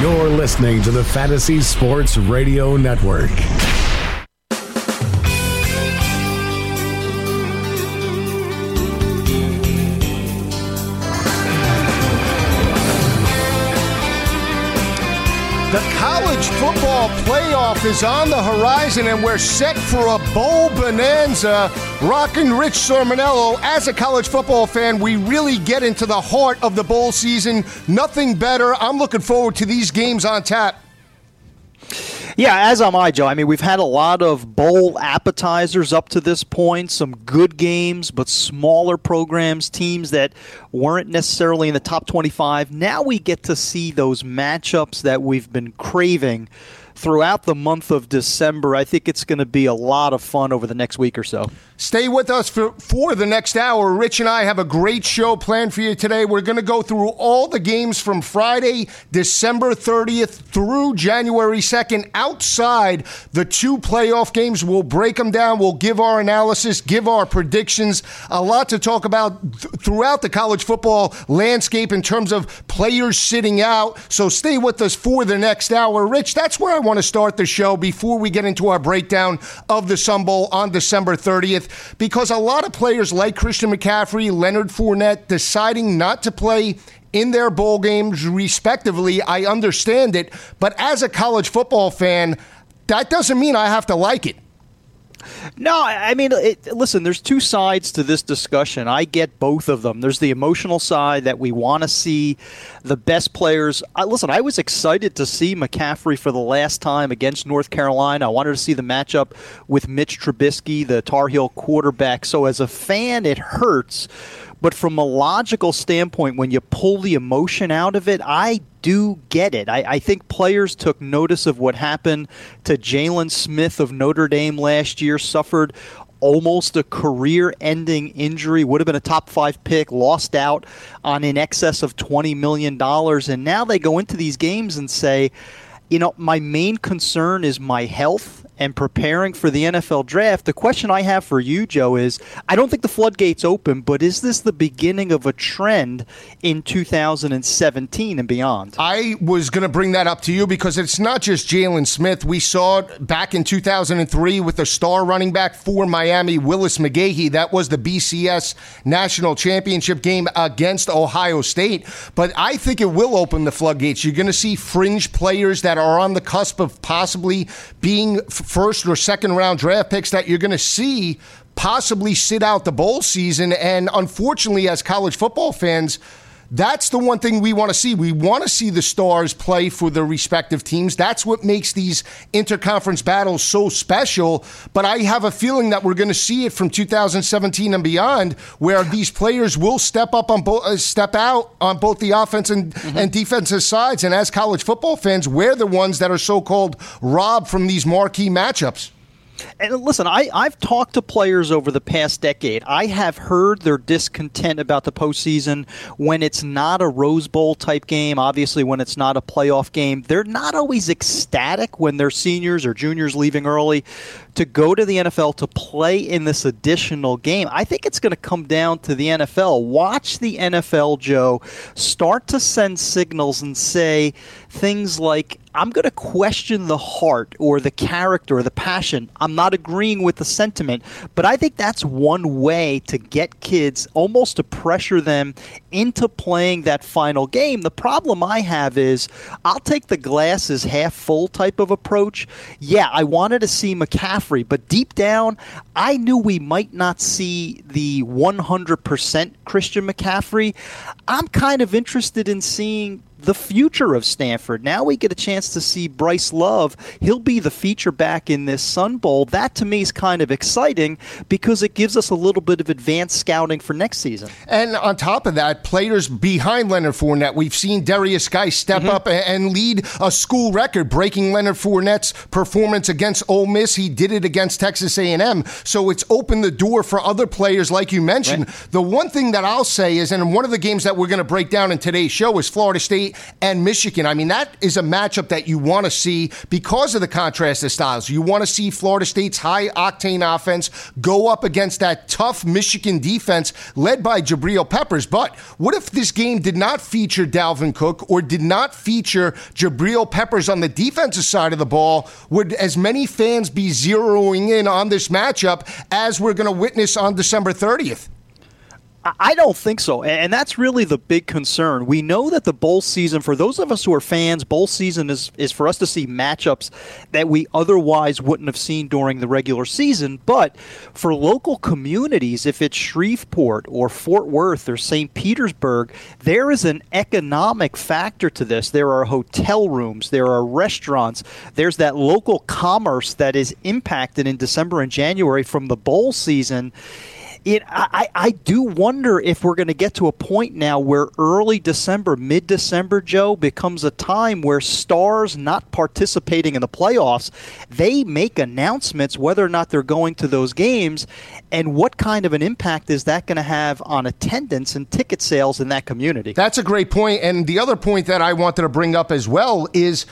You're listening to the Fantasy Sports Radio Network. The college football playoff is on the horizon, and we're set for a bowl bonanza. Rockin' Rich Cirminiello, as a college football fan, we really get into the heart of the bowl season. Nothing better. I'm looking forward to these games on tap. Yeah, as am I, Joe. I mean, we've had a lot of bowl appetizers up to this point, some good games, but smaller programs, teams that weren't necessarily in the top 25. Now we get to see those matchups that we've been craving throughout the month of December. I think it's going to be a lot of fun over the next week or so. Stay with us for, for the next hour. Rich and I have a great show planned for you today. We're going to go through all the games from Friday, December 30th through January 2nd outside the two playoff games. We'll break them down. We'll give our analysis, give our predictions. A lot to talk about th- throughout the college football landscape in terms of players sitting out. So stay with us for the next hour. Rich, that's where I want to start the show before we get into our breakdown of the Sun Bowl on December 30th because a lot of players like Christian McCaffrey, Leonard Fournette deciding not to play in their bowl games, respectively. I understand it. But as a college football fan, that doesn't mean I have to like it. No, I mean, it, listen, there's two sides to this discussion. I get both of them. There's the emotional side that we want to see the best players. I, listen, I was excited to see McCaffrey for the last time against North Carolina. I wanted to see the matchup with Mitch Trubisky, the Tar Heel quarterback. So as a fan, it hurts. But from a logical standpoint, when you pull the emotion out of it, I do get it. I, I, think players took notice of what happened to Jaylon Smith of Notre Dame last year, suffered almost a career ending injury, would have been a top five pick, lost out on in excess of $20 million. And now they go into these games and say, you know, my main concern is my health and preparing for the NFL draft, the question I have for you, Joe, is I don't think the floodgates open, but is this the beginning of a trend in 2017 and beyond? I was going to bring that up to you because it's not just Jaylon Smith. We saw back in 2003 with the star running back for Miami, Willis McGahee. That was the BCS national championship game against Ohio State. But I think it will open the floodgates. You're going to see fringe players that are on the cusp of possibly being first or second round draft picks that you're going to see possibly sit out the bowl season. And unfortunately, as college football fans, that's the one thing we want to see. We want to see the stars play for their respective teams. That's what makes these interconference battles so special. But I have a feeling that we're going to see it from 2017 and beyond, where these players will step up on both, uh, step out on both the offense and, mm-hmm. and defensive sides. And as college football fans, we're the ones that are so-called robbed from these marquee matchups. And listen, I, I've talked to players over the past decade. I have heard their discontent about the postseason when it's not a Rose Bowl type game, obviously, when it's not a playoff game. They're not always ecstatic when their seniors or juniors leaving early to go to the NFL to play in this additional game. I think it's going to come down to the NFL. Watch the NFL, Joe, start to send signals and say things like, I'm going to question the heart or the character or the passion. I'm not agreeing with the sentiment, but I think that's one way to get kids almost to pressure them into playing that final game. The problem I have is I'll take the glasses half full type of approach. Yeah, I wanted to see McCaffrey, but deep down, I knew we might not see the 100% Christian McCaffrey. I'm kind of interested in seeing the future of Stanford. Now we get a chance to see Bryce Love. He'll be the feature back in this Sun Bowl. That to me is kind of exciting because it gives us a little bit of advanced scouting for next season. And on top of that, players behind Leonard Fournette, we've seen Derrius Guice step mm-hmm. up and lead a school record, breaking Leonard Fournette's performance against Ole Miss. He did it against Texas A&M. So it's opened the door for other players, like you mentioned. Right. The one thing that I'll say is, and one of the games that we're going to break down in today's show is Florida State And Michigan. I mean, that is a matchup that you want to see because of the contrast of styles. You want to see Florida State's high octane offense go up against that tough Michigan defense led by Jabril Peppers. But what if this game did not feature Dalvin Cook or did not feature Jabril Peppers on the defensive side of the ball? Would as many fans be zeroing in on this matchup as we're going to witness on December 30th? I don't think so. And that's really the big concern. We know that the bowl season, for those of us who are fans, bowl season is, is for us to see matchups that we otherwise wouldn't have seen during the regular season. But for local communities, if it's Shreveport or Fort Worth or St. Petersburg, there is an economic factor to this. There are hotel rooms, there are restaurants, there's that local commerce that is impacted in December and January from the bowl season it, I, I do wonder if we're going to get to a point now where early December, mid December, Joe, becomes a time where stars not participating in the playoffs, they make announcements whether or not they're going to those games, and what kind of an impact is that going to have on attendance and ticket sales in that community? That's a great point. And the other point that I wanted to bring up as well is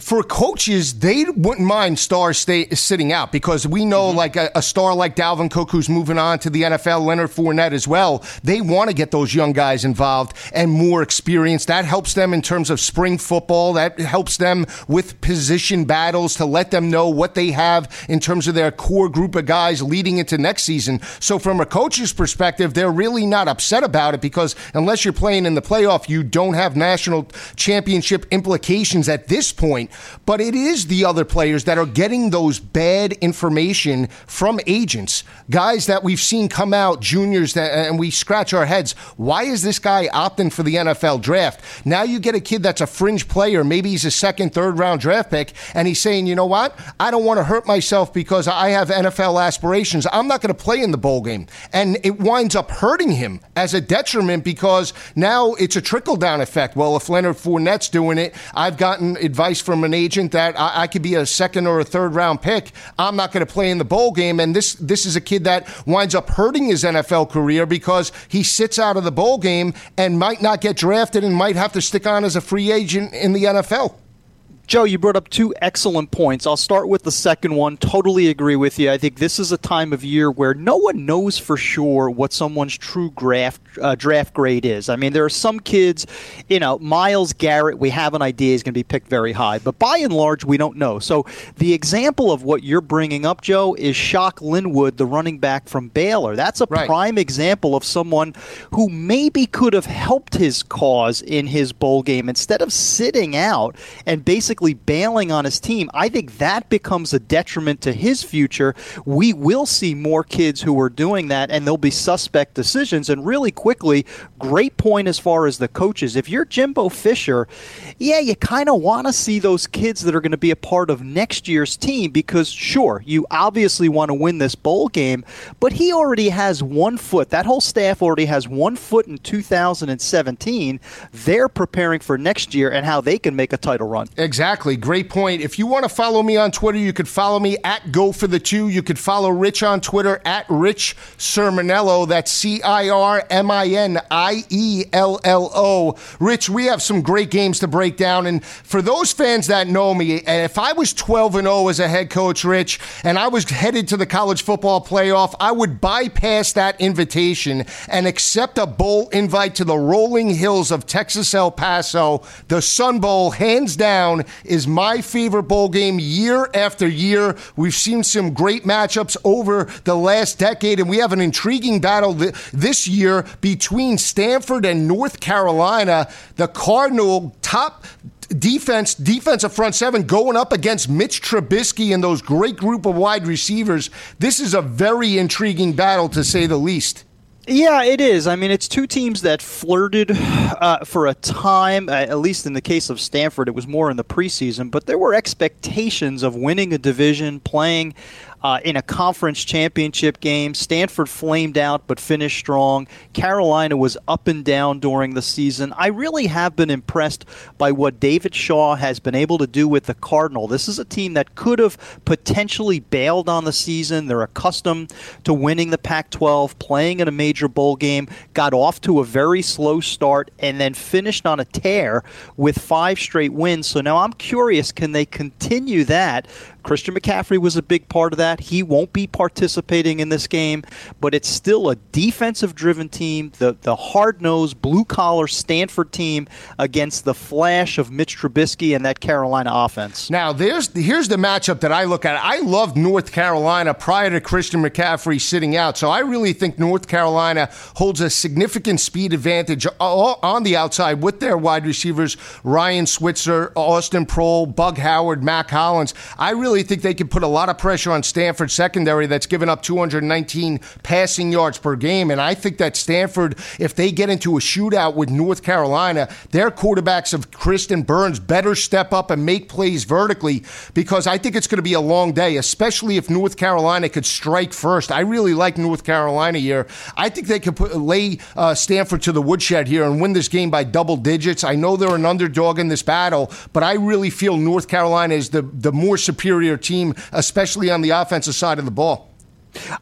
for coaches, they wouldn't mind stars stay, sitting out because we know, mm-hmm. like a, a, star like Dalvin Cook, who's moving on to the NFL, Leonard Fournette as well. They want to get those young guys involved and more experience. That helps them in terms of spring football. That helps them with position battles to let them know what they have in terms of their core group of guys leading into next season. So, from a coach's perspective, they're really not upset about it because unless you're playing in the playoff, you don't have national championship implications at this point. But it is the other players that are getting those bad information from agents, guys that we've seen come out, juniors, that, and we scratch our heads. Why is this guy opting for the NFL draft? Now you get a kid that's a fringe player, maybe he's a second, third round draft pick, and he's saying, you know what? I don't want to hurt myself because I have NFL aspirations. I'm not going to play in the bowl game. And it winds up hurting him as a detriment because now it's a trickle down effect. Well, if Leonard Fournette's doing it, I've gotten advice from an agent that I, I could be a second or a third round pick. I'm not going to play in the bowl game. And this this is a kid that winds up hurting his NFL career because he sits out of the bowl game and might not get drafted and might have to stick on as a free agent in the NFL. Joe, you brought up two excellent points. I'll start with the second one. Totally agree with you. I think this is a time of year where no one knows for sure what someone's true draft uh, draft grade is. I mean, there are some kids, you know, Myles Garrett, we have an idea is going to be picked very high, but by and large, we don't know. So the example of what you're bringing up, Joe, is Shock Linwood, the running back from Baylor. That's a right. prime example of someone who maybe could have helped his cause in his bowl game instead of sitting out and basically basically bailing on his team, I think that becomes a detriment to his future. We will see more kids who are doing that, and there'll be suspect decisions. And really quickly, great point as far as the coaches. If you're Jimbo Fisher, yeah, you kind of want to see those kids that are going to be a part of next year's team because, sure, you obviously want to win this bowl game, but he already has one foot. That whole staff already has one foot in 2017. They're preparing for next year and how they can make a title run. Exactly. Exactly. Great point. If you want to follow me on Twitter, you could follow me at Go for the Two. You could follow Rich on Twitter at Rich Cirminiello. That's C I R M I N I E L L O. Rich, we have some great games to break down. And for those fans that know me, if I was 12 and 0 as a head coach, Rich, and I was headed to the college football playoff, I would bypass that invitation and accept a bowl invite to the rolling hills of Texas El Paso, the Sun Bowl, hands down is my favorite bowl game year after year. We've seen some great matchups over the last decade, and we have an intriguing battle this year between Stanford and North Carolina. The Cardinal top defense, defensive front seven going up against Mitch Trubisky and those great group of wide receivers. This is a very intriguing battle to say the least. Yeah, it is. I mean, it's two teams that flirted uh, for a time, uh, at least in the case of Stanford, it was more in the preseason, but there were expectations of winning a division, playing uh, in a conference championship game. Stanford flamed out but finished strong. Carolina was up and down during the season. I really have been impressed by what David Shaw has been able to do with the Cardinal. This is a team that could have potentially bailed on the season. They're accustomed to winning the Pac 12, playing in a major bowl game, got off to a very slow start, and then finished on a tear with five straight wins. So now I'm curious can they continue that? Christian McCaffrey was a big part of that. He won't be participating in this game, but it's still a defensive driven team, the, the hard nosed, blue collar Stanford team against the flash of Mitch Trubisky and that Carolina offense. Now, there's here's the matchup that I look at. I loved North Carolina prior to Christian McCaffrey sitting out, so I really think North Carolina holds a significant speed advantage on the outside with their wide receivers Ryan Switzer, Austin Proehl, Bug Howard, Mack Hollins. I really really think they can put a lot of pressure on Stanford secondary that's given up 219 passing yards per game. And I think that Stanford, if they get into a shootout with North Carolina, their quarterbacks of Kristen Burns better step up and make plays vertically because I think it's going to be a long day, especially if North Carolina could strike first. I really like North Carolina here. I think they could put, lay uh, Stanford to the woodshed here and win this game by double digits. I know they're an underdog in this battle, but I really feel North Carolina is the, the more superior superior team, especially on the offensive side of the ball.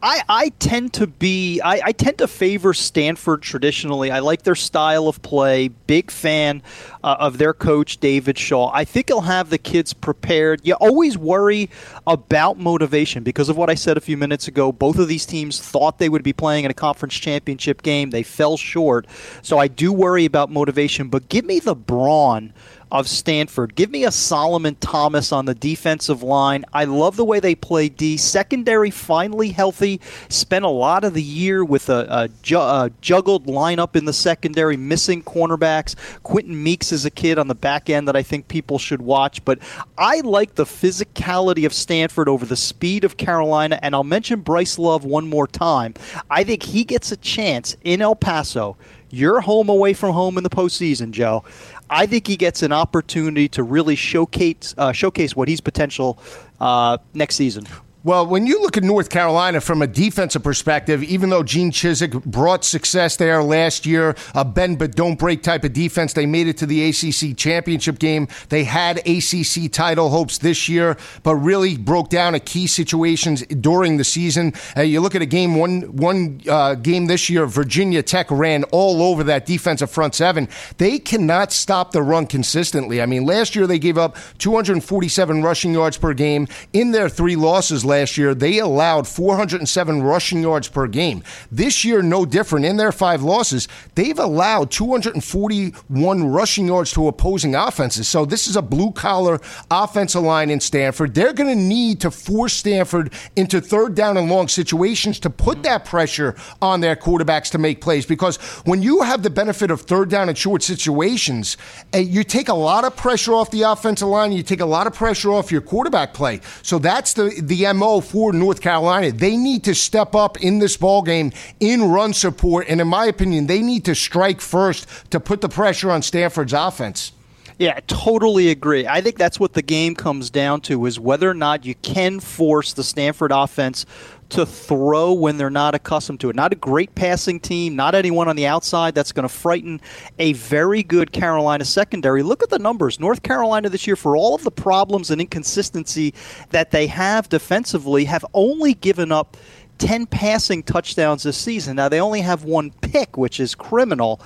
I, I tend to be I, I, tend to favor Stanford traditionally. I like their style of play. Big fan uh, of their coach David Shaw. I think he'll have the kids prepared. You always worry about motivation because of what I said a few minutes ago. Both of these teams thought they would be playing in a conference championship game. They fell short. So I do worry about motivation. But give me the brawn of Stanford. Give me a Solomon Thomas on the defensive line. I love the way they play D. Secondary finally healthy. Spent a lot of the year with a, a, ju- a juggled lineup in the secondary, missing cornerbacks. Quenton Meeks is a kid on the back end that I think people should watch. But I like the physicality of Stanford over the speed of Carolina. And I'll mention Bryce Love one more time. I think he gets a chance in El Paso. You're home away from home in the postseason, Joe. I think he gets an opportunity to really showcase uh, showcase what he's potential uh, next season. Well, when you look at North Carolina from a defensive perspective, even though Gene Chizik brought success there last year, a bend but don't break type of defense, they made it to the ACC championship game. They had ACC title hopes this year, but really broke down at key situations during the season. Uh, you look at a game one one uh, game this year, Virginia Tech ran all over that defensive front seven. They cannot stop the run consistently. I mean, last year they gave up 247 rushing yards per game in their three losses last year, they allowed 407 rushing yards per game. This year, no different. In their five losses, they've allowed 241 rushing yards to opposing offenses. So this is a blue collar offensive line in Stanford. They're going to need to force Stanford into third down and long situations to put that pressure on their quarterbacks to make plays. Because when you have the benefit of third down and short situations, eh, you take a lot of pressure off the offensive line. You take a lot of pressure off your quarterback play. So that's the the MO for North Carolina. They need to step up in this ball game in run support, and in my opinion, they need to strike first to put the pressure on Stanford's offense. Yeah, I totally agree. I think that's what the game comes down to is whether or not you can force the Stanford offense to throw when they're not accustomed to it. Not a great passing team, not anyone on the outside that's going to frighten a very good Carolina secondary. Look at the numbers. North Carolina this year, for all of the problems and inconsistency that they have defensively, have only given up 10 passing touchdowns this season. Now, they only have one pick, which is criminal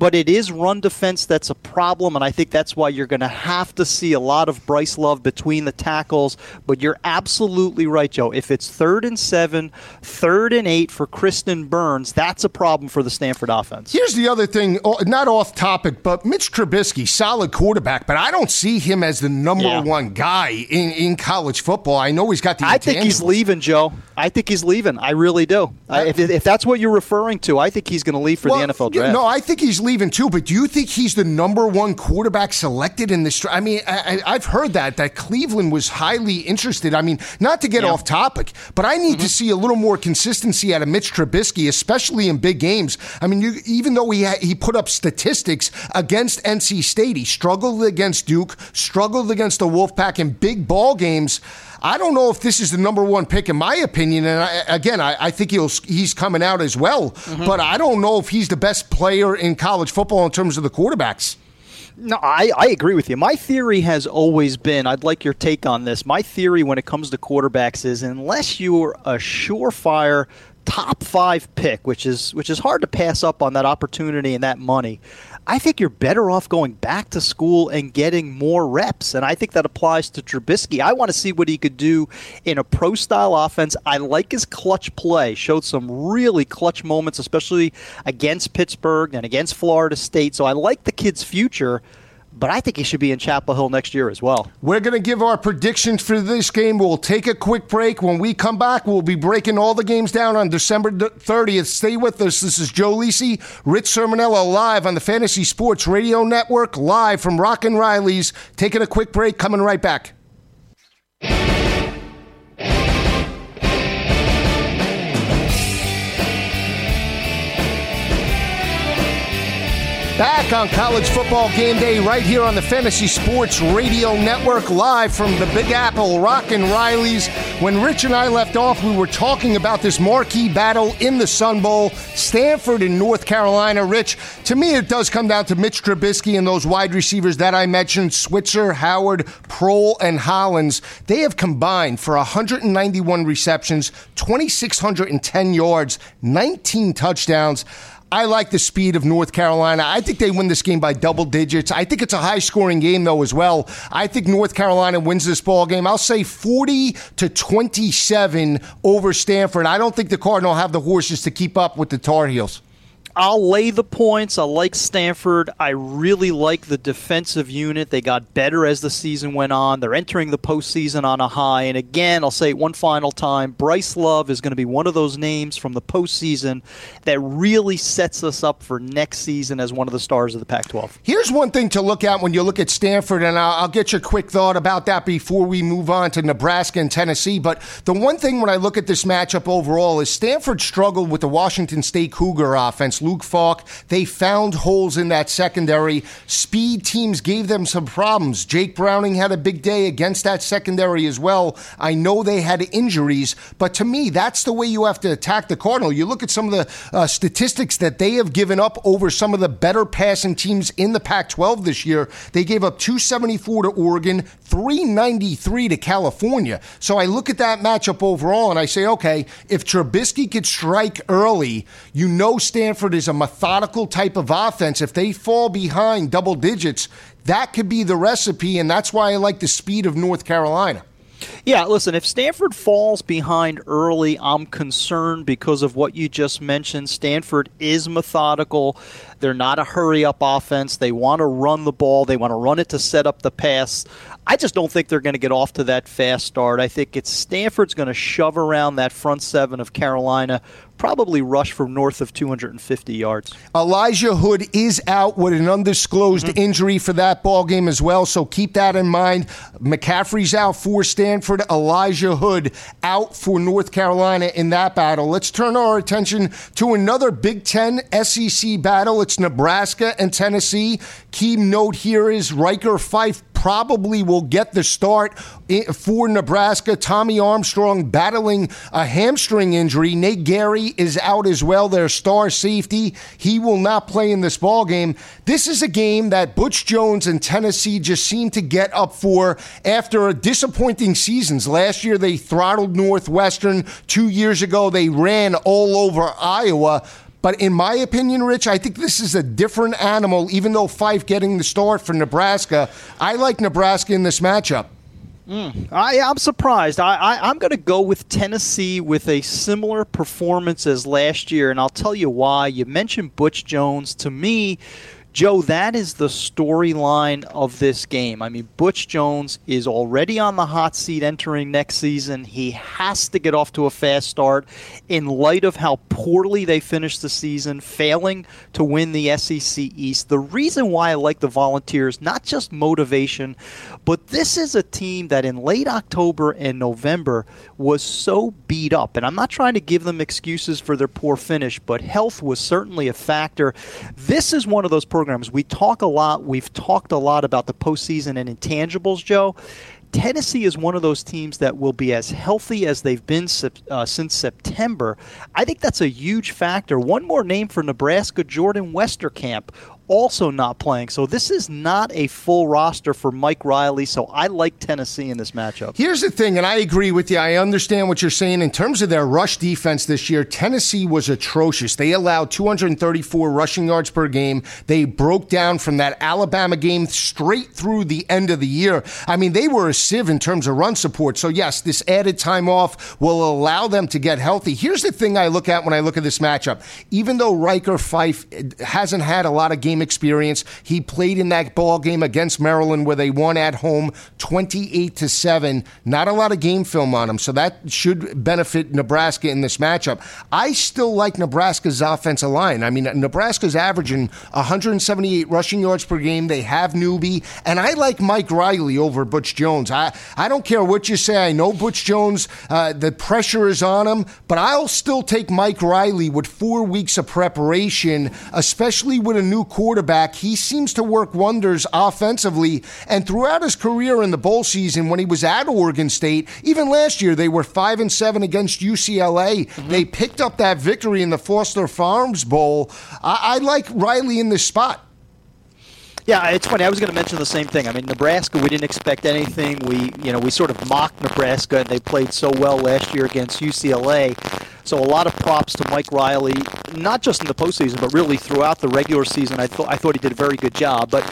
but it is run defense that's a problem, and I think that's why you're going to have to see a lot of Bryce Love between the tackles. But you're absolutely right, Joe. If it's third and seven, third and eight for Kristen Burns, that's a problem for the Stanford offense. Here's the other thing, not off topic, but Mitch Trubisky, solid quarterback, but I don't see him as the number yeah. one guy in, in college football. I know he's got the. I think he's leaving, Joe. I think he's leaving. I really do. I, if, if that's what you're referring to, I think he's going to leave for well, the NFL draft. No, I think he's leaving leaving too, but do you think he's the number one quarterback selected in this? I mean, I, have heard that that Cleveland was highly interested. I mean, not to get yeah. off topic, but I need mm-hmm. to see a little more consistency out of Mitch Trubisky, especially in big games. I mean, you, even though he he put up statistics against NC State, he struggled against Duke, struggled against the Wolfpack in big ball games. I don't know if this is the number one pick in my opinion. And I, again, I, I, think he'll he's coming out as well. Mm-hmm. But I don't know if he's the best player in college football in terms of the quarterbacks. No, I, I agree with you. My theory has always been I'd like your take on this. My theory when it comes to quarterbacks is unless you're a surefire top five pick, which is which is hard to pass up on that opportunity and that money. I think you're better off going back to school and getting more reps. And I think that applies to Trubisky. I want to see what he could do in a pro style offense. I like his clutch play. Showed some really clutch moments, especially against Pittsburgh and against Florida State. So I like the kid's future but I think he should be in Chapel Hill next year as well. We're going to give our predictions for this game. We'll take a quick break. When we come back, we'll be breaking all the games down on December 30th. Stay with us. This is Joe Lisi, Rich Cirminiello live on the Fantasy Sports Radio Network, live from Rockin' Riley's. Taking a quick break, coming right back. Back on college football game day, right here on the Fantasy Sports Radio Network, live from the Big Apple, Rockin' Riley's. When Rich and I left off, we were talking about this marquee battle in the Sun Bowl, Stanford and North Carolina. Rich, to me, it does come down to Mitch Trubisky and those wide receivers that I mentioned Switzer, Howard, Proehl, and Hollins. They have combined for 191 receptions, 2,610 yards, 19 touchdowns. I like the speed of North Carolina. I think they win this game by double digits. I think it's a high scoring game though as well. I think North Carolina wins this ball game. I'll say 40 to 27 over Stanford. I don't think the Cardinal have the horses to keep up with the Tar Heels. I'll lay the points. I like Stanford. I really like the defensive unit. They got better as the season went on. They're entering the postseason on a high. And again, I'll say it one final time Bryce Love is going to be one of those names from the postseason that really sets us up for next season as one of the stars of the Pac 12. Here's one thing to look at when you look at Stanford, and I'll, I'll get your quick thought about that before we move on to Nebraska and Tennessee. But the one thing when I look at this matchup overall is Stanford struggled with the Washington State Cougar offense. Luke Falk. They found holes in that secondary. Speed teams gave them some problems. Jake Browning had a big day against that secondary as well. I know they had injuries, but to me, that's the way you have to attack the Cardinal. You look at some of the uh, statistics that they have given up over some of the better passing teams in the Pac 12 this year. They gave up 274 to Oregon, 393 to California. So I look at that matchup overall and I say, okay, if Trubisky could strike early, you know Stanford is a methodical type of offense. If they fall behind double digits, that could be the recipe, and that's why I like the speed of North Carolina. Yeah, listen, if Stanford falls behind early, I'm concerned because of what you just mentioned. Stanford is methodical. They're not a hurry up offense. They want to run the ball, they want to run it to set up the pass. I just don't think they're going to get off to that fast start. I think it's Stanford's going to shove around that front seven of Carolina, probably rush for north of 250 yards. Elijah Hood is out with an undisclosed mm-hmm. injury for that ball game as well, so keep that in mind. McCaffrey's out for Stanford, Elijah Hood out for North Carolina in that battle. Let's turn our attention to another Big Ten SEC battle. It's Nebraska and Tennessee. Key note here is Ryker Fyfe probably will get the start for Nebraska. Tommy Armstrong battling a hamstring injury. Nate Gerry is out as well, their star safety. He will not play in this ball game. This is a game that Butch Jones and Tennessee just seem to get up for after disappointing seasons. Last year they throttled Northwestern. Two years ago they ran all over Iowa. But in my opinion, Rich, I think this is a different animal, even though Fyfe getting the start for Nebraska. I like Nebraska in this matchup. Mm, I, am surprised. I, I, I'm going to go with Tennessee with a similar performance as last year, and I'll tell you why. You mentioned Butch Jones. To me, Joe, that is the storyline of this game. I mean, Butch Jones is already on the hot seat entering next season. He has to get off to a fast start in light of how poorly they finished the season, failing to win the SEC East. The reason why I like the Volunteers, not just motivation, but this is a team that in late October and November was so beat up. And I'm not trying to give them excuses for their poor finish, but health was certainly a factor. This is one of those programs we talk a lot. We've talked a lot about the postseason and intangibles, Joe. Tennessee is one of those teams that will be as healthy as they've been uh, since September. I think that's a huge factor. One more name for Nebraska, Jordan Westerkamp, also not playing. So this is not a full roster for Mike Riley. So I like Tennessee in this matchup. Here's the thing, and I agree with you. I understand what you're saying. In terms of their rush defense this year, Tennessee was atrocious. They allowed 234 rushing yards per game. They broke down from that Alabama game straight through the end of the year. I mean, they were a sieve in terms of run support. So, yes, this added time off will allow them to get healthy. Here's the thing I look at when I look at this matchup. Even though Ryker Fyfe eh, hasn't had a lot of game experience. He played in that ball game against Maryland where they won at home 28 to 7. Not a lot of game film on him, so that should benefit Nebraska in this matchup. I still like Nebraska's offensive line. I mean, Nebraska's averaging 178 rushing yards per game. They have newbie, and I like Mike Riley over Butch Jones. I, I don't care what you say. I know Butch Jones, uh, the pressure is on him, but I'll still take Mike Riley with four weeks of preparation, especially with a new quarterback quarterback. He seems to work wonders offensively. And throughout his career in the bowl season, when he was at Oregon State, even last year, they were 5 and 7 against UCLA. Mm-hmm. They picked up that victory in the Foster Farms Bowl. I, I like Riley in this spot. Yeah, it's funny. I was going to mention the same thing. I mean, Nebraska, we didn't expect anything. We, you know, we sort of mocked Nebraska, and they played so well last year against UCLA. So a lot of props to Mike Riley, not just in the postseason, but really throughout the regular season. I thought I thought he did a very good job. But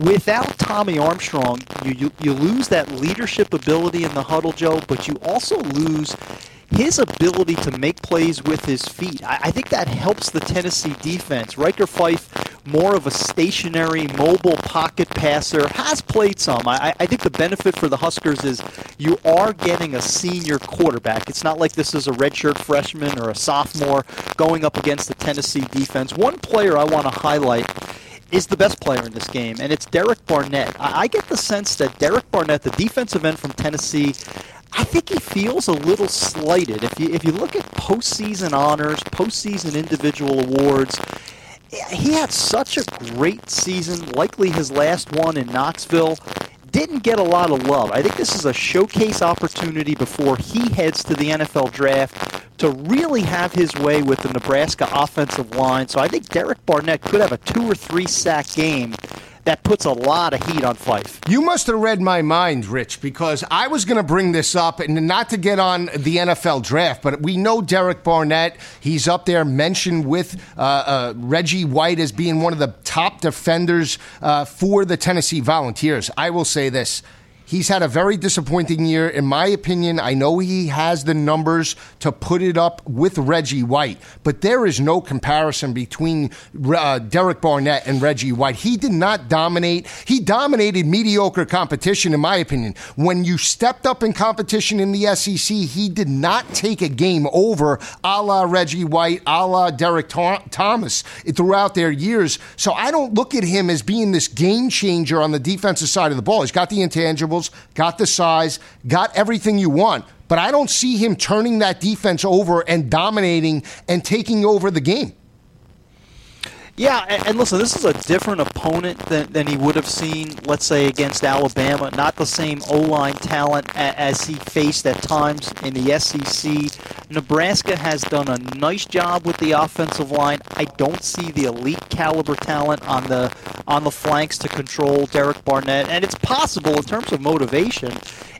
without Tommy Armstrong, you, you, you lose that leadership ability in the huddle, Joe. But you also lose his ability to make plays with his feet. I, I, think that helps the Tennessee defense. Ryker Fyfe, more of a stationary, mobile pocket passer, has played some. I, I think the benefit for the Huskers is you are getting a senior quarterback. It's not like this is a redshirt freshman or a sophomore going up against the Tennessee defense. One player I want to highlight is the best player in this game, and it's Derek Barnett. I, I get the sense that Derek Barnett, the defensive end from Tennessee, I think he feels a little slighted. If you if you look at postseason honors, postseason individual awards, he had such a great season, likely his last one in Knoxville. Didn't get a lot of love. I think this is a showcase opportunity before he heads to the NFL draft to really have his way with the Nebraska offensive line. So I think Derek Barnett could have a two or three sack game that puts a lot of heat on Fyfe. You must have read my mind, Rich, because I was going to bring this up, and not to get on the NFL draft, but we know Derek Barnett. He's up there mentioned with uh, uh, Reggie White as being one of the top defenders uh, for the Tennessee Volunteers. I will say this. He's had a very disappointing year, in my opinion. I know he has the numbers to put it up with Reggie White, but there is no comparison between uh, Derek Barnett and Reggie White. He did not dominate. He dominated mediocre competition, in my opinion. When you stepped up in competition in the SEC, he did not take a game over a la Reggie White, a la Derrick Thomas throughout their years. So I don't look at him as being this game changer on the defensive side of the ball. He's got the intangibles got the size, got everything you want. But I don't see him turning that defense over and dominating and taking over the game. Yeah, and, and, listen, this is a different opponent than, than he would have seen, let's say, against Alabama. Not the same O line talent as he faced at times in the SEC. Nebraska has done a nice job with the offensive line. I don't see the elite caliber talent on the on the flanks to control Derek Barnett, and it's possible in terms of motivation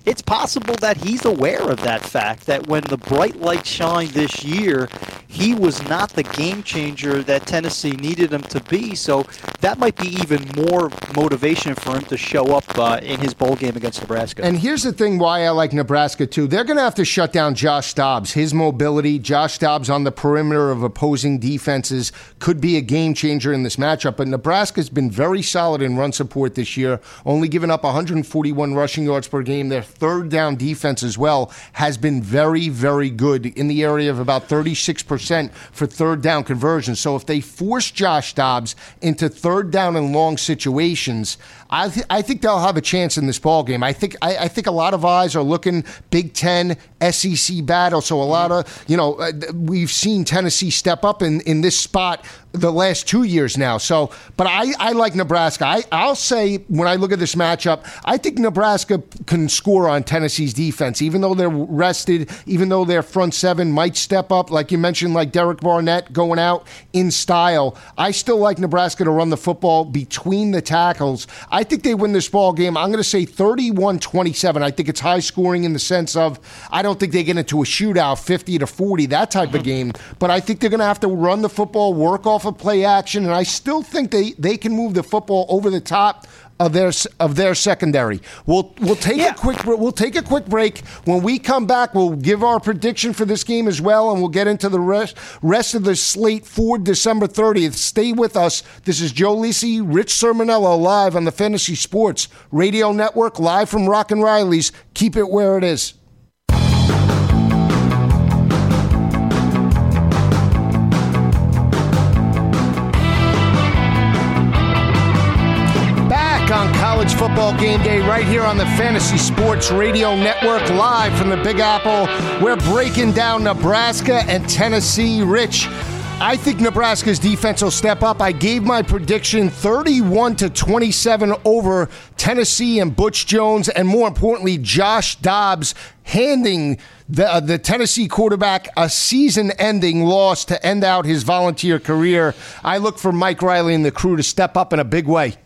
it's possible that he's aware of that fact that when the bright light shined this year, he was not the game changer that Tennessee needed him to be. So that might be even more motivation for him to show up uh, in his bowl game against Nebraska. And here's the thing why I like Nebraska too. They're going to have to shut down Josh Dobbs. His mobility, Josh Dobbs on the perimeter of opposing defenses could be a game changer in this matchup. But Nebraska's been very solid in run support this year, only giving up 141 rushing yards per game. They're third down defense as well has been very, very good in the area of about 36% for third down conversions. So if they force Josh Dobbs into third down and long situations, I, th- I think they'll have a chance in this ball game. I think I, I, think a lot of eyes are looking Big Ten, SEC battle. So a lot of you know uh, we've seen Tennessee step up in in this spot the last two years now. So, but I, I like Nebraska. I, I'll say when I look at this matchup, I think Nebraska can score on Tennessee's defense, even though they're rested, even though their front seven might step up, like you mentioned, like Derek Barnett going out in style. I still like Nebraska to run the football between the tackles. I think they win this ball game. I'm going to say 31 27. I think it's high scoring in the sense of I don't think they get into a shootout 50 to 40, that type of mm-hmm. game, but I think they're going to have to run the football, work off of play action, and I still think they, they can move the football over the top of their of their secondary. We'll we'll take yeah. a quick we'll take a quick break. When we come back, we'll give our prediction for this game as well, and we'll get into the rest rest of the slate for December 30th. Stay with us. This is Joe Lisi, Rich Cirminiello, live on the Fantasy Sports Radio Network, live from Rockin' Riley's. Keep it where it is. College football game day right here on the Fantasy Sports Radio Network, live from the Big Apple. We're breaking down Nebraska and Tennessee. Rich, I think Nebraska's defense will step up. I gave my prediction 31 to 27 over Tennessee and Butch Jones, and more importantly, Josh Dobbs handing the, uh, the Tennessee quarterback a season ending loss to end out his volunteer career. I look for Mike Riley and the crew to step up in a big way.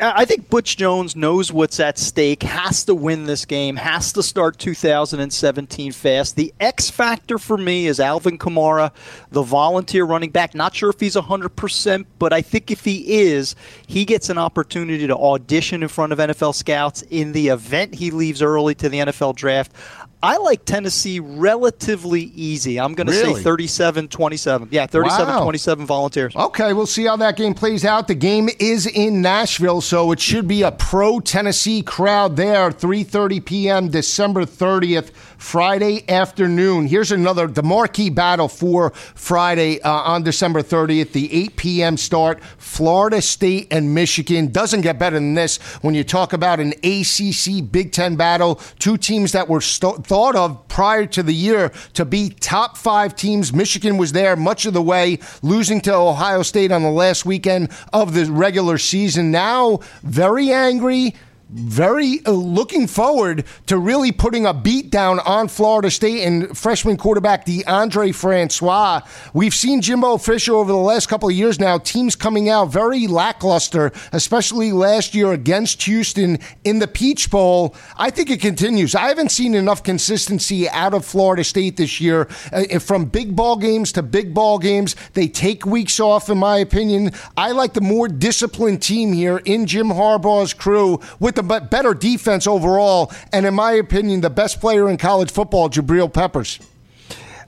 I think Butch Jones knows what's at stake, has to win this game, has to start 2017 fast. The X factor for me is Alvin Kamara, the volunteer running back. Not sure if he's 100%, but I think if he is, he gets an opportunity to audition in front of NFL scouts in the event he leaves early to the NFL draft. I like Tennessee relatively easy. I'm going to really? say 37 27. Yeah, 37 wow. 27 volunteers. Okay, we'll see how that game plays out. The game is in Nashville, so it should be a pro Tennessee crowd there. 3:30 p.m. December 30th. Friday afternoon. Here's another, the marquee battle for Friday uh, on December 30th, the 8 p.m. start. Florida State and Michigan. Doesn't get better than this when you talk about an ACC Big Ten battle. Two teams that were st- thought of prior to the year to be top five teams. Michigan was there much of the way, losing to Ohio State on the last weekend of the regular season. Now, very angry very uh, looking forward to really putting a beat down on Florida State and freshman quarterback Deondre Francois. We've seen Jimbo Fisher over the last couple of years now, teams coming out very lackluster, especially last year against Houston in the Peach Bowl. I think it continues. I haven't seen enough consistency out of Florida State this year. Uh, from big ball games to big ball games, they take weeks off, in my opinion. I like the more disciplined team here in Jim Harbaugh's crew with the better defense overall, and in my opinion, the best player in college football, Jabril Peppers.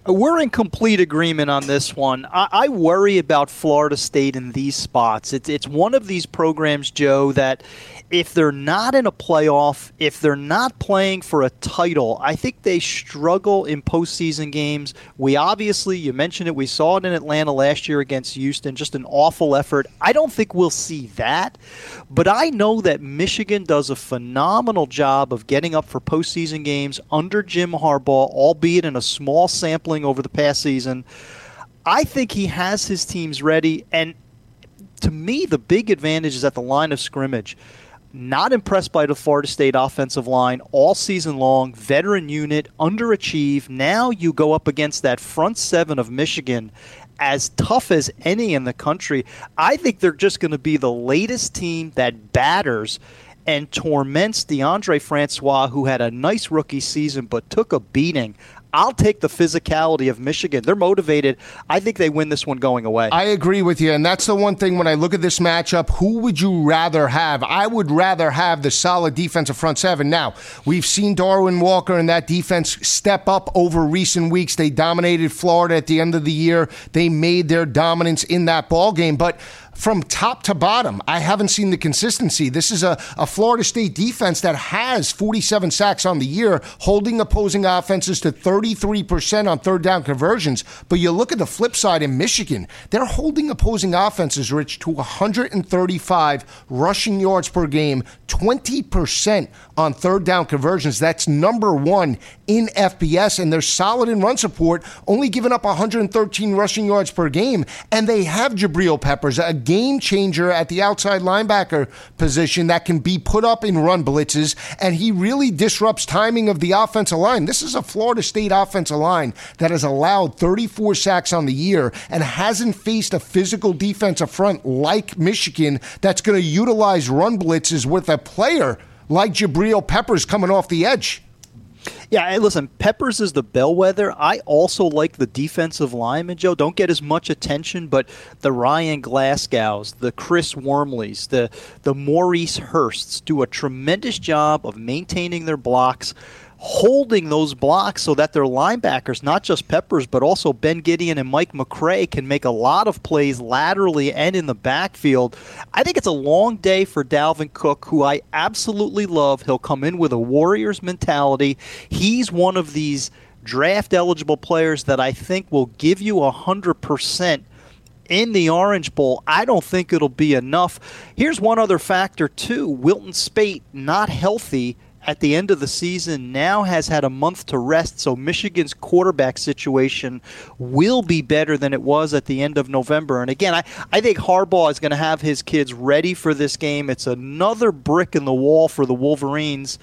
We're in complete agreement on this one. I, I, worry about Florida State in these spots. It's it's one of these programs, Joe, that if they're not in a playoff, if they're not playing for a title, I think they struggle in postseason games. We obviously, you mentioned it, we saw it in Atlanta last year against Houston, just an awful effort. I don't think we'll see that, but I know that Michigan does a phenomenal job of getting up for postseason games under Jim Harbaugh, albeit in a small sampling over the past season. I think he has his teams ready, and to me, the big advantage is at the line of scrimmage. Not impressed by the Florida State offensive line all season long. Veteran unit, underachieve. Now you go up against that front seven of Michigan as tough as any in the country. I think they're just going to be the latest team that batters and torments Deondre Francois, who had a nice rookie season but took a beating. I'll take the physicality of Michigan. They're motivated. I think they win this one going away. I agree with you. And that's the one thing when I look at this matchup, who would you rather have? I would rather have the solid defensive front seven. Now, we've seen Darwin Walker and that defense step up over recent weeks. They dominated Florida at the end of the year. They made their dominance in that ball game. But from top to bottom. I haven't seen the consistency. This is a, a Florida State defense that has 47 sacks on the year, holding opposing offenses to 33% on third down conversions. But you look at the flip side in Michigan, they're holding opposing offenses, Rich, to 135 rushing yards per game, 20% on third down conversions. That's number one in FBS, and they're solid in run support, only giving up 113 rushing yards per game. And they have Jabril Peppers, a game changer at the outside linebacker position that can be put up in run blitzes, and he really disrupts timing of the offensive line. This is a Florida State offensive line that has allowed 34 sacks on the year and hasn't faced a physical defensive front like Michigan that's going to utilize run blitzes with a player like Jabril Peppers coming off the edge. Yeah, listen, Peppers is the bellwether. I also like the defensive lineman, Joe. Don't get as much attention, but the Ryan Glasgows, the Chris Wormleys, the, the Maurice Hursts do a tremendous job of maintaining their blocks holding those blocks so that their linebackers, not just Peppers, but also Ben Gedeon and Mike McCray, can make a lot of plays laterally and in the backfield. I think it's a long day for Dalvin Cook, who I absolutely love. He'll come in with a Warriors mentality. He's one of these draft eligible players that I think will give you a 100% in the Orange Bowl. I don't think it'll be enough. Here's one other factor, too Wilton Speight, not healthy at the end of the season now has had a month to rest, so Michigan's quarterback situation will be better than it was at the end of November. And again, I, I think Harbaugh is going to have his kids ready for this game. It's another brick in the wall for the Wolverines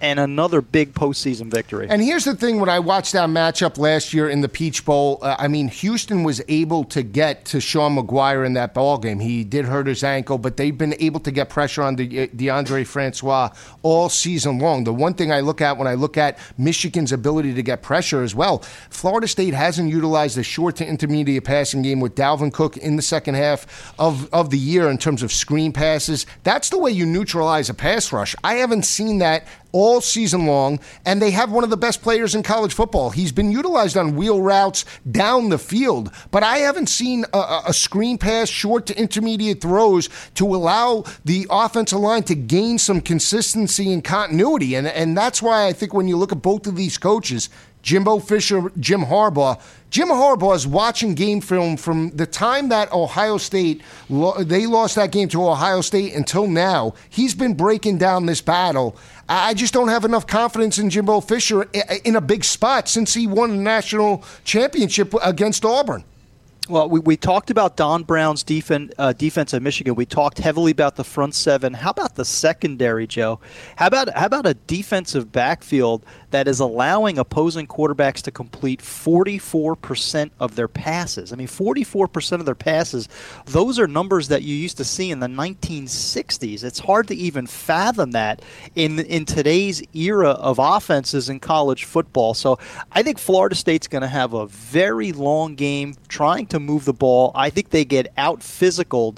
and another big postseason victory. And here's the thing: when I watched that matchup last year in the Peach Bowl, uh, I mean, Houston was able to get to Sean Maguire in that ball game. He did hurt his ankle, but they've been able to get pressure on De- uh, Deondre Francois all season long. The one thing I look at when I look at Michigan's ability to get pressure as well, Florida State hasn't utilized the short to intermediate passing game with Dalvin Cook in the second half of, of the year in terms of screen passes. That's the way you neutralize a pass rush. I haven't seen that all season long, and they have one of the best players in college football. He's been utilized on wheel routes down the field, but I haven't seen a, a screen pass, short to intermediate throws to allow the offensive line to gain some consistency and continuity. And, and that's why I think when you look at both of these coaches, Jimbo Fisher, Jim Harbaugh. Jim Harbaugh is watching game film from the time that Ohio State they lost that game to Ohio State until now. He's been breaking down this battle. I just don't have enough confidence in Jimbo Fisher in a big spot since he won the national championship against Auburn. Well, we, we talked about Don Brown's defense, uh, defense at Michigan. We talked heavily about the front seven. How about the secondary, Joe? How about how about a defensive backfield that is allowing opposing quarterbacks to complete 44% of their passes? I mean, 44% of their passes. Those are numbers that you used to see in the 1960s. It's hard to even fathom that in in today's era of offenses in college football. So I think Florida State's going to have a very long game trying to move the ball. I think they get out physicaled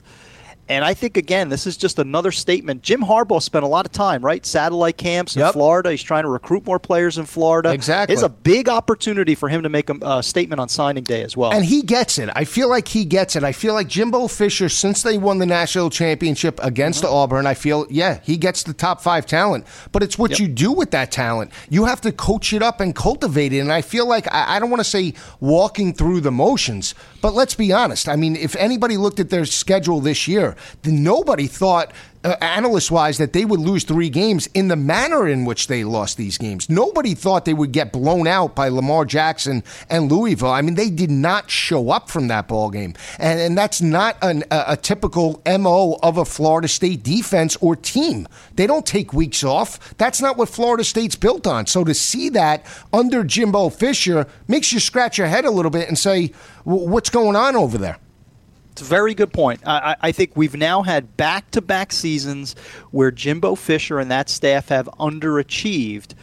and I think, again, this is just another statement. Jim Harbaugh spent a lot of time, right? Satellite camps in yep. Florida. He's trying to recruit more players in Florida. Exactly. It's a big opportunity for him to make a, a, statement on signing day as well. And he gets it. I feel like he gets it. I feel like Jimbo Fisher, since they won the national championship against mm-hmm. Auburn, I feel, yeah, he gets the top five talent. But it's what yep. you do with that talent. You have to coach it up and cultivate it. And I feel like, I, I don't want to say walking through the motions, but let's be honest. I mean, if anybody looked at their schedule this year, nobody thought uh, analyst wise that they would lose three games in the manner in which they lost these games. Nobody thought they would get blown out by Lamar Jackson and Louisville. I mean, they did not show up from that ball game, and, and that's not an, a, a typical mo of a Florida State defense or team. They don't take weeks off. That's not what Florida State's built on. So to see that under Jimbo Fisher makes you scratch your head a little bit and say, what's going on over there? It's a very good point. I, I think we've now had back to back seasons where Jimbo Fisher and that staff have underachieved.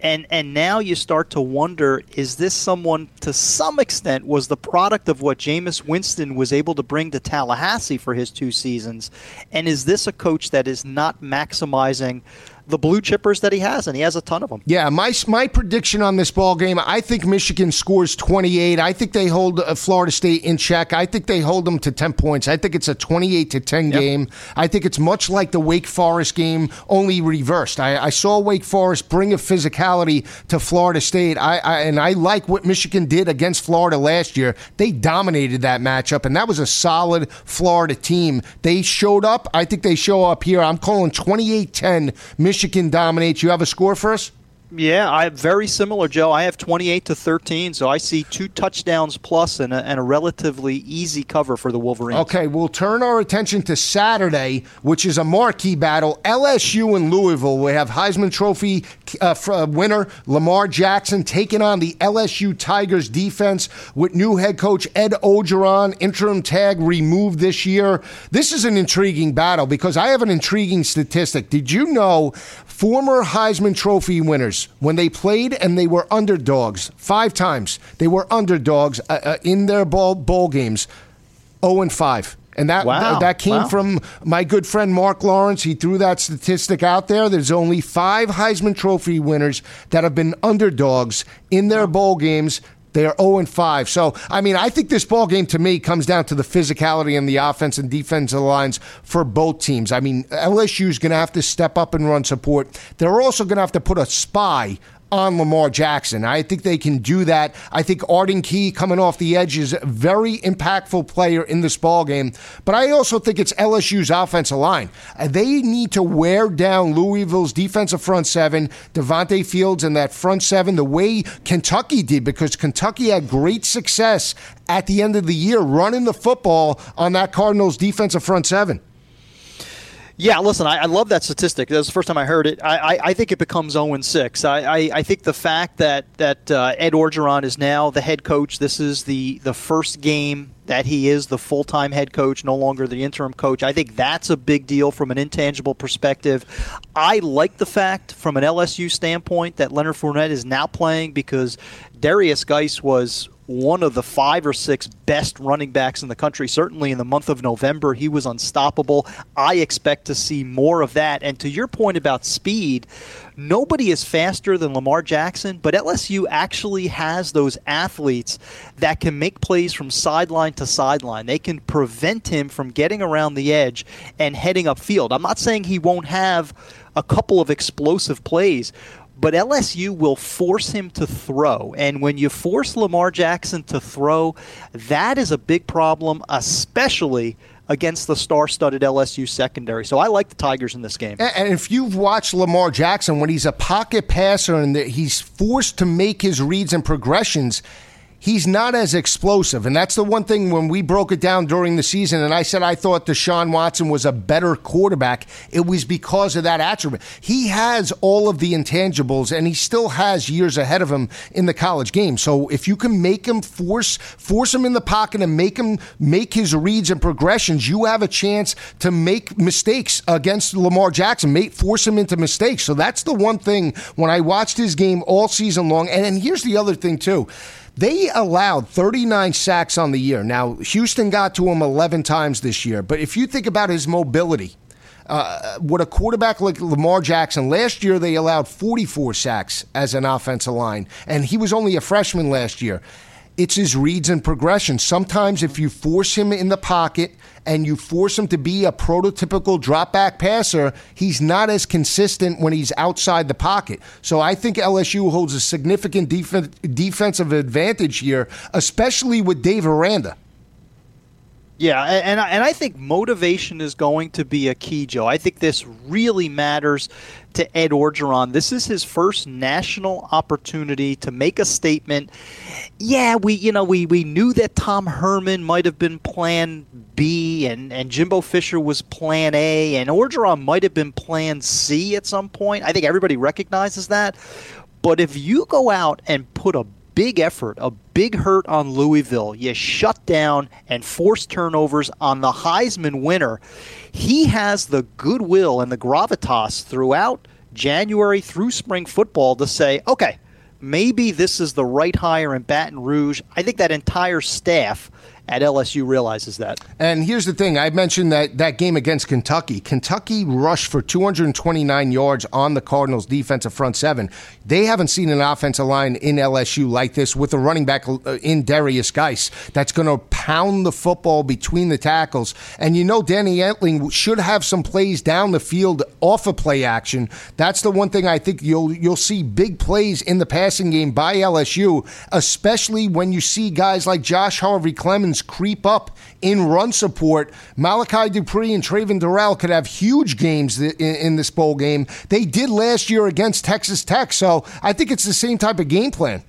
And, and now you start to wonder is this someone, to some extent, was the product of what Jameis Winston was able to bring to Tallahassee for his two seasons? And is this a coach that is not maximizing the blue chippers that he has, and he has a ton of them. Yeah, my my prediction on this ball game, I think Michigan scores 28. I think they hold uh, Florida State in check. I think they hold them to 10 points. I think it's a 28 to 10 yep. game. I think it's much like the Wake Forest game, only reversed. I, I saw Wake Forest bring a physicality to Florida State, I, I and I like what Michigan did against Florida last year. They dominated that matchup, and that was a solid Florida team. They showed up. I think they show up here. I'm calling 28 10 Michigan. Michigan dominates. You have a score for us? Yeah, I very similar, Joe. I have 28 to 13, so I see two touchdowns plus and a, and a relatively easy cover for the Wolverines. Okay, we'll turn our attention to Saturday, which is a marquee battle. LSU and Louisville. We have Heisman Trophy uh, uh, winner Lamar Jackson taking on the LSU Tigers defense with new head coach Ed Orgeron, interim tag removed this year. This is an intriguing battle because I have an intriguing statistic. Did you know former Heisman Trophy winners, when they played and they were underdogs, five times, they were underdogs uh, uh, in their bowl, bowl games, 0 and 5. And that wow. that came wow. from my good friend Mark Lawrence. He threw that statistic out there. There's only five Heisman Trophy winners that have been underdogs in their bowl games. They are 0 and 5. So, I mean, I think this ball game to me comes down to the physicality and the offense and defensive lines for both teams. I mean, LSU is going to have to step up and run support. They're also going to have to put a spy on Lamar Jackson. I think they can do that. I think Arden Key coming off the edge is a very impactful player in this ball game. But I also think it's LSU's offensive line. Uh, they need to wear down Louisville's defensive front seven, Devonte Fields, and that front seven the way Kentucky did, because Kentucky had great success at the end of the year running the football on that Cardinals defensive front seven. Yeah, listen, I, I, love that statistic. That was the first time I heard it. I, I, I think it becomes 0 and 6. I, I, think the fact that, that uh, Ed Orgeron is now the head coach, this is the, the first game that he is the full time head coach, no longer the interim coach. I think that's a big deal from an intangible perspective. I like the fact, from an LSU standpoint, that Leonard Fournette is now playing because Derrius Guice was one of the five or six best running backs in the country. Certainly in the month of November, he was unstoppable. I expect to see more of that. And to your point about speed, nobody is faster than Lamar Jackson, but LSU actually has those athletes that can make plays from sideline to sideline. They can prevent him from getting around the edge and heading upfield. I'm not saying he won't have a couple of explosive plays, but LSU will force him to throw. And when you force Lamar Jackson to throw, that is a big problem, especially against the star-studded LSU secondary. So I like the Tigers in this game. And if you've watched Lamar Jackson when he's a pocket passer and he's forced to make his reads and progressions, he's not as explosive. And that's the one thing when we broke it down during the season and I said I thought Deshaun Watson was a better quarterback, it was because of that attribute. He has all of the intangibles and he still has years ahead of him in the college game. So if you can make him force force him in the pocket and make him make his reads and progressions, you have a chance to make mistakes against Lamar Jackson, make force him into mistakes. So that's the one thing when I watched his game all season long. And, and here's the other thing too. They allowed 39 sacks on the year. Now, Houston got to him 11 times this year, but if you think about his mobility, uh, what a quarterback like Lamar Jackson, last year they allowed 44 sacks as an offensive line, and he was only a freshman last year. It's his reads and progression. Sometimes, if you force him in the pocket and you force him to be a prototypical drop back passer, he's not as consistent when he's outside the pocket. So I think LSU holds a significant def- defensive advantage here, especially with Dave Aranda. Yeah, and and I think motivation is going to be a key, Joe. I think this really matters to Ed Orgeron. This is his first national opportunity to make a statement. Yeah, we you know we, we knew that Tom Herman might have been Plan B and and Jimbo Fisher was Plan A and Orgeron might have been Plan C at some point. I think everybody recognizes that. But if you go out and put a big effort, a big hurt on Louisville. You shut down and force turnovers on the Heisman winner. He has the goodwill and the gravitas throughout January through spring football to say, okay, maybe this is the right hire in Baton Rouge. I think that entire staff at LSU realizes that. And here's the thing I mentioned that, that game against Kentucky. Kentucky rushed for 229 yards on the Cardinals' defensive front seven. They haven't seen an offensive line in LSU like this with a running back uh, in Derrius Guice that's going to pound the football between the tackles. And you know, Danny Etling should have some plays down the field off of play action. That's the one thing I think you'll you'll see big plays in the passing game by LSU, especially when you see guys like Josh Harvey Creep up in run support. Malachi Dupre and Travin Dural could have huge games in, in this bowl game. They did last year against Texas Tech, so I think it's the same type of game plan.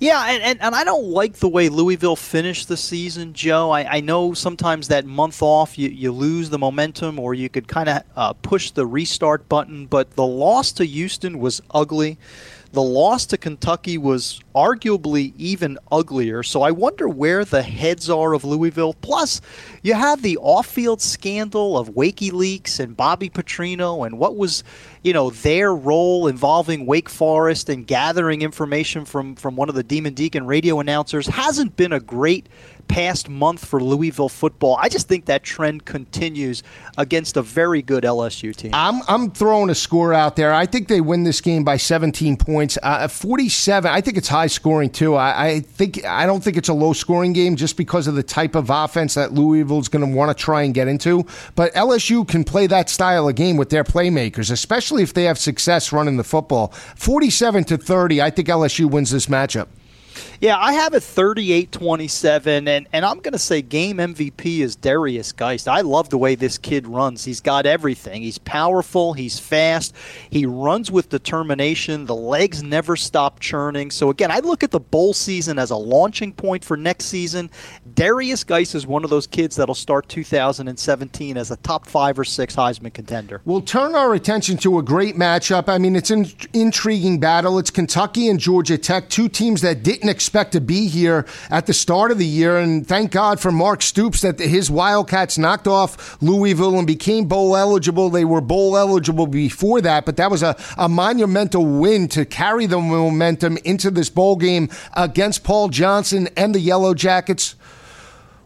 Yeah, and, and, and, I don't like the way Louisville finished the season, Joe. I, I know sometimes that month off you, you lose the momentum or you could kind of uh, push the restart button, but the loss to Houston was ugly. The loss to Kentucky was arguably even uglier. So I wonder where the heads are of Louisville. Plus, you have the off-field scandal of WikiLeaks and Bobby Petrino and what was, you know, their role involving Wake Forest and gathering information from from one of the Demon Deacon radio announcers hasn't been a great past month for Louisville football. I just think that trend continues against a very good LSU team. I'm, I'm throwing a score out there. I think they win this game by 17 points. Uh, 47, I think it's high scoring too. I, I think I don't think it's a low scoring game just because of the type of offense that Louisville's going to want to try and get into. But LSU can play that style of game with their playmakers, especially if they have success running the football. 47 to 30, I think LSU wins this matchup. Yeah, I have it 38 27, and, and I'm going to say game MVP is Derrius Guice. I love the way this kid runs. He's got everything. He's powerful, he's fast, he runs with determination. The legs never stop churning. So, again, I look at the bowl season as a launching point for next season. Derrius Guice is one of those kids that'll start 2017 as a top five or six Heisman contender. We'll turn our attention to a great matchup. I mean, it's an intriguing battle. It's Kentucky and Georgia Tech, two teams that didn't expect to be here at the start of the year. And thank God for Mark Stoops that his Wildcats knocked off Louisville and became bowl eligible. They were bowl eligible before that, but that was a, a monumental win to carry the momentum into this bowl game against Paul Johnson and the Yellow Jackets.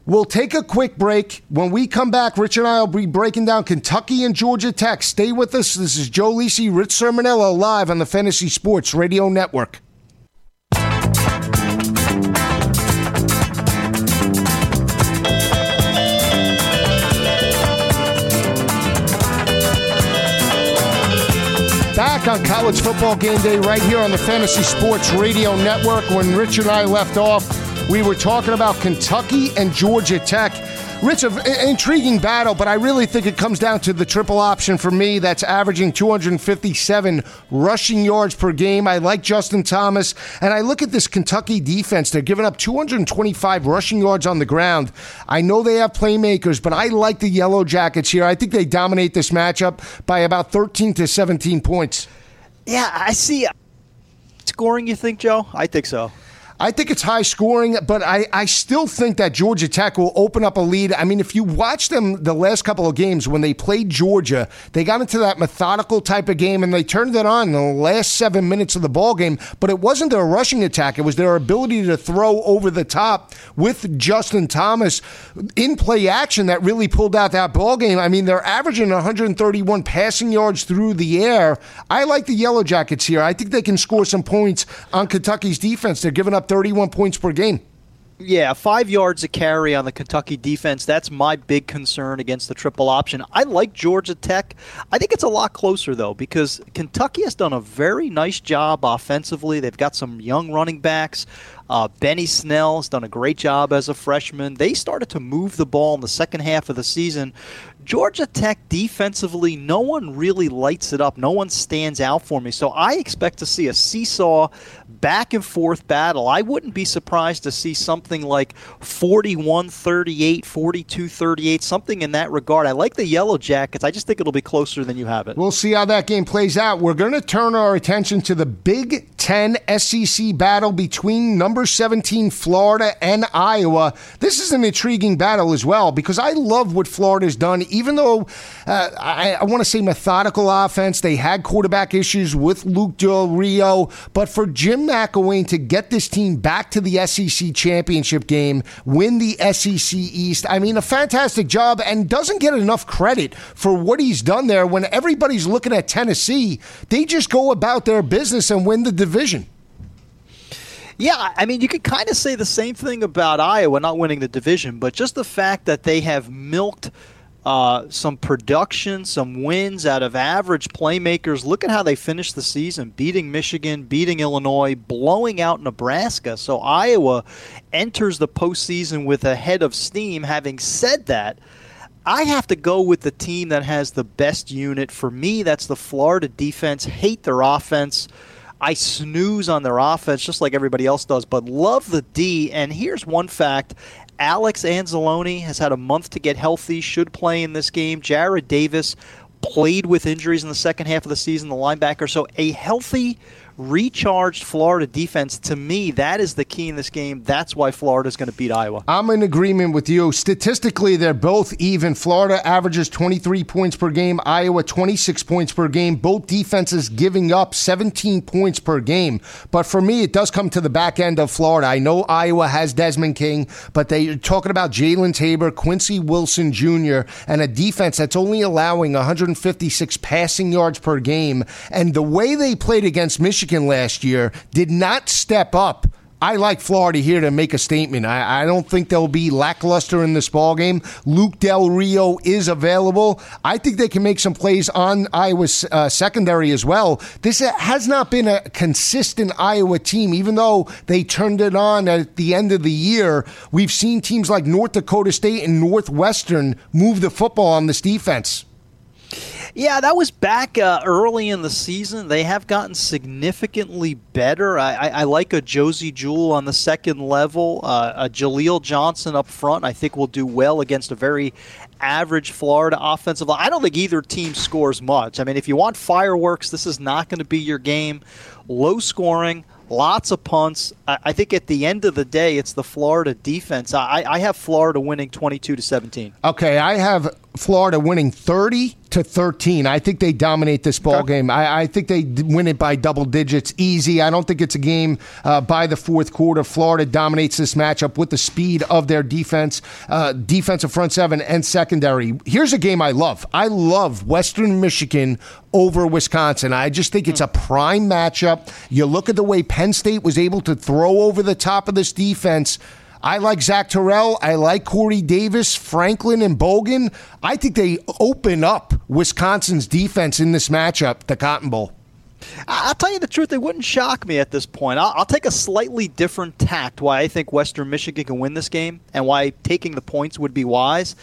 We'll take a quick break. When we come back, Rich and I will be breaking down Kentucky and Georgia Tech. Stay with us. This is Joe Lisi, Rich Cirminiello, live on the Fantasy Sports Radio Network. Back on college football game day right here on the Fantasy Sports Radio Network. When Rich and I left off, we were talking about Kentucky and Georgia Tech. Rich, an intriguing battle, but I really think it comes down to the triple option for me that's averaging 257 rushing yards per game. I like Justin Thomas, and I look at this Kentucky defense. They're giving up 225 rushing yards on the ground. I know they have playmakers, but I like the Yellow Jackets here. I think they dominate this matchup by about 13 to 17 points. Yeah, I see. Scoring, you think, Joe? I think so. I think it's high scoring, but I, I still think that Georgia Tech will open up a lead. I mean, if you watch them the last couple of games when they played Georgia, they got into that methodical type of game and they turned it on in the last seven minutes of the ball game. But it wasn't their rushing attack; it was their ability to throw over the top with Justin Thomas in play action that really pulled out that ball game. I mean, they're averaging 131 passing yards through the air. I like the Yellow Jackets here. I think they can score some points on Kentucky's defense. They're giving up 31 points per game. Yeah, five yards a carry on the Kentucky defense. That's my big concern against the triple option. I like Georgia Tech. I think it's a lot closer, though, because Kentucky has done a very nice job offensively. They've got some young running backs. Uh, Benny Snell has done a great job as a freshman. They started to move the ball in the second half of the season. Georgia Tech defensively, no one really lights it up. No one stands out for me. So I expect to see a seesaw back and forth battle. I wouldn't be surprised to see something like 41 38, 42 38, something in that regard. I like the Yellow Jackets. I just think it'll be closer than you have it. We'll see how that game plays out. We're going to turn our attention to the Big Ten SEC battle between number 17 Florida and Iowa. This is an intriguing battle as well because I love what Florida's done even though uh, I, I want to say methodical offense, they had quarterback issues with Luke Del Rio, but for Jim McElwain to get this team back to the SEC championship game, win the SEC East, I mean, a fantastic job and doesn't get enough credit for what he's done there when everybody's looking at Tennessee. They just go about their business and win the division. Yeah, I mean, you could kind of say the same thing about Iowa not winning the division, but just the fact that they have milked uh, some production, some wins out of average playmakers. Look at how they finished the season beating Michigan, beating Illinois, blowing out Nebraska. So Iowa enters the postseason with a head of steam. Having said that, I have to go with the team that has the best unit. For me, that's the Florida defense. Hate their offense. I snooze on their offense just like everybody else does, but love the D. And here's one fact Alex Anzalone has had a month to get healthy, should play in this game. Jarrad Davis played with injuries in the second half of the season, the linebacker. So a healthy recharged Florida defense, to me, that is the key in this game. That's why Florida is going to beat Iowa. I'm in agreement with you. Statistically, they're both even. Florida averages 23 points per game, Iowa 26 points per game. Both defenses giving up 17 points per game. But for me, it does come to the back end of Florida. I know Iowa has Desmond King, but they're talking about Jalen Tabor, Quincy Wilson Jr., and a defense that's only allowing 156 passing yards per game. And the way they played against Michigan, Michigan last year did not step up. I like Florida here to make a statement. I, I, don't think they'll be lackluster in this ball game. Luke Del Rio is available. I think they can make some plays on Iowa's uh, secondary as well. This has not been a consistent Iowa team, even though they turned it on at the end of the year. We've seen teams like North Dakota State and Northwestern move the football on this defense. Yeah, that was back uh, early in the season. They have gotten significantly better. I, I, I like a Josey Jewell on the second level, uh, a Jaleel Johnson up front. I think will do well against a very average Florida offensive line. I don't think either team scores much. I mean, if you want fireworks, this is not going to be your game. Low scoring lots of punts. I, think at the end of the day, it's the Florida defense. I, I have Florida winning 22 to 17. Okay, I have Florida winning 30 to 13. I think they dominate this ball game. I, I, think they win it by double digits easy. I don't think it's a game uh, by the fourth quarter. Florida dominates this matchup with the speed of their defense, uh, defensive front seven and secondary. Here's a game I love. I love Western Michigan over Wisconsin. I just think it's a prime matchup. You look at the way Penn State was able to throw over the top of this defense. I like Zach Terrell. I like Corey Davis, Franklin, and Bogan. I think they open up Wisconsin's defense in this matchup, the Cotton Bowl. I'll tell you the truth, it wouldn't shock me at this point. I'll, I'll, take a slightly different tact why I think Western Michigan can win this game and why taking the points would be wise.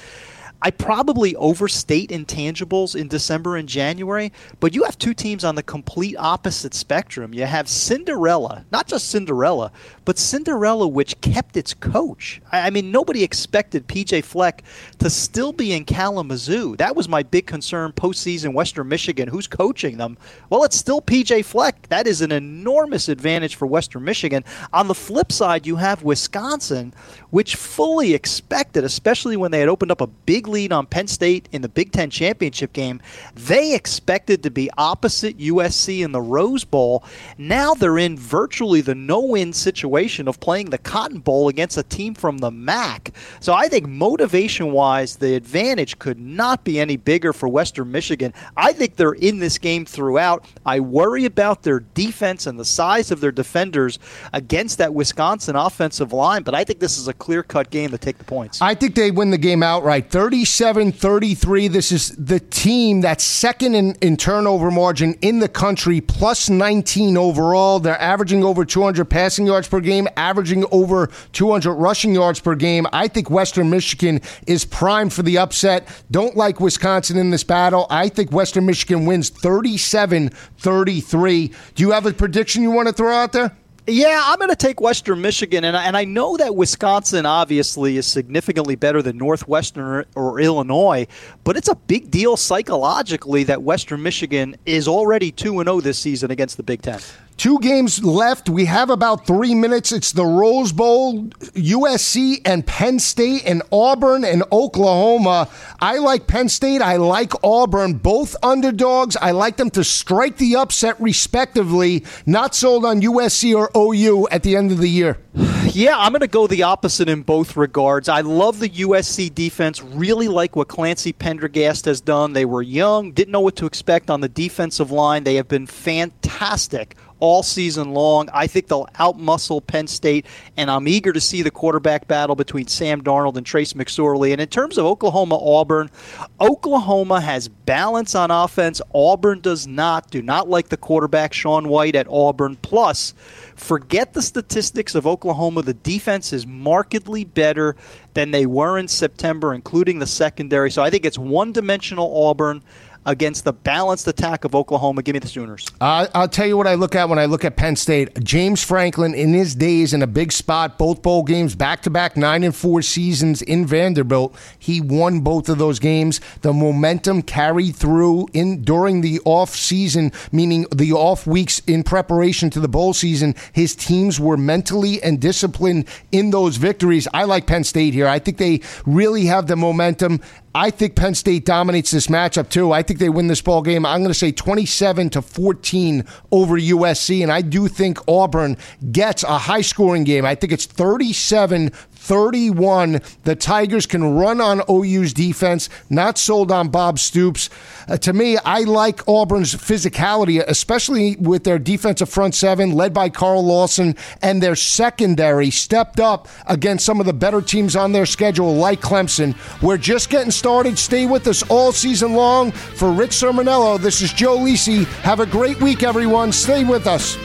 I probably overstate intangibles in December and January, but you have two teams on the complete opposite spectrum. You have Cinderella, not just Cinderella, but Cinderella, which kept its coach. I, mean, nobody expected PJ Fleck to still be in Kalamazoo. That was my big concern postseason Western Michigan. Who's coaching them? Well, it's still PJ Fleck. That is an enormous advantage for Western Michigan. On the flip side, you have Wisconsin, which fully expected, especially when they had opened up a big lead on Penn State in the Big Ten championship game, they expected to be opposite USC in the Rose Bowl. Now they're in virtually the no win situation of playing the Cotton Bowl against a team from the MAC. So I think motivation wise, the advantage could not be any bigger for Western Michigan. I think they're in this game throughout. I worry about their defense and the size of their defenders against that Wisconsin offensive line, but I think this is a clear cut game to take the points. I think they win the game outright 37 33. This is the team that's second in, in turnover margin in the country, plus 19 overall. They're averaging over 200 passing yards per game, averaging over 200 rushing yards per game. I think Western Michigan is primed for the upset. Don't like Wisconsin in this battle. I think Western Michigan wins 37 33. Do you have a prediction you want to throw out there? Yeah, I'm going to take Western Michigan, and I, and I know that Wisconsin obviously is significantly better than Northwestern or, or, Illinois, but it's a big deal psychologically that Western Michigan is already two and zero oh this season against the Big Ten. Two games left. We have about three minutes. It's the Rose Bowl, USC and Penn State and Auburn and Oklahoma. I like Penn State. I like Auburn. Both underdogs. I like them to strike the upset respectively. Not sold on USC or OU at the end of the year. Yeah, I'm going to go the opposite in both regards. I love the USC defense. Really like what Clancy Pendergast has done. They were young, didn't know what to expect on the defensive line. They have been fantastic all season long. I think they'll outmuscle Penn State, and I'm eager to see the quarterback battle between Sam Darnold and Trace McSorley. And in terms of Oklahoma Auburn, Oklahoma has balance on offense. Auburn does not. Do not like the quarterback Sean White at Auburn. Plus, forget the statistics of Oklahoma. The defense is markedly better than they were in September, including the secondary. So I think it's one dimensional Auburn against the balanced attack of Oklahoma. Give me the Sooners. Uh, I'll tell you what I look at when I look at Penn State. James Franklin, in his days in a big spot, both bowl games, back to back nine and four seasons in Vanderbilt, he won both of those games. The momentum carried through in during the off season, meaning the off weeks in preparation to the bowl season. His teams were mentally and disciplined in those victories. I like Penn State here. I think they really have the momentum. I think Penn State dominates this matchup too. I think they win this ball game. I'm going to say 27 to 14 over USC, and I do think Auburn gets a high scoring game. I think it's 37 31. The Tigers can run on OU's defense, not sold on Bob Stoops. Uh, to me, I like Auburn's physicality, especially with their defensive front seven, led by Carl Lawson, and their secondary stepped up against some of the better teams on their schedule, like Clemson. We're just getting started. Stay with us all season long. For Rich Cirminiello, this is Joe Lisi. Have a great week, everyone. Stay with us.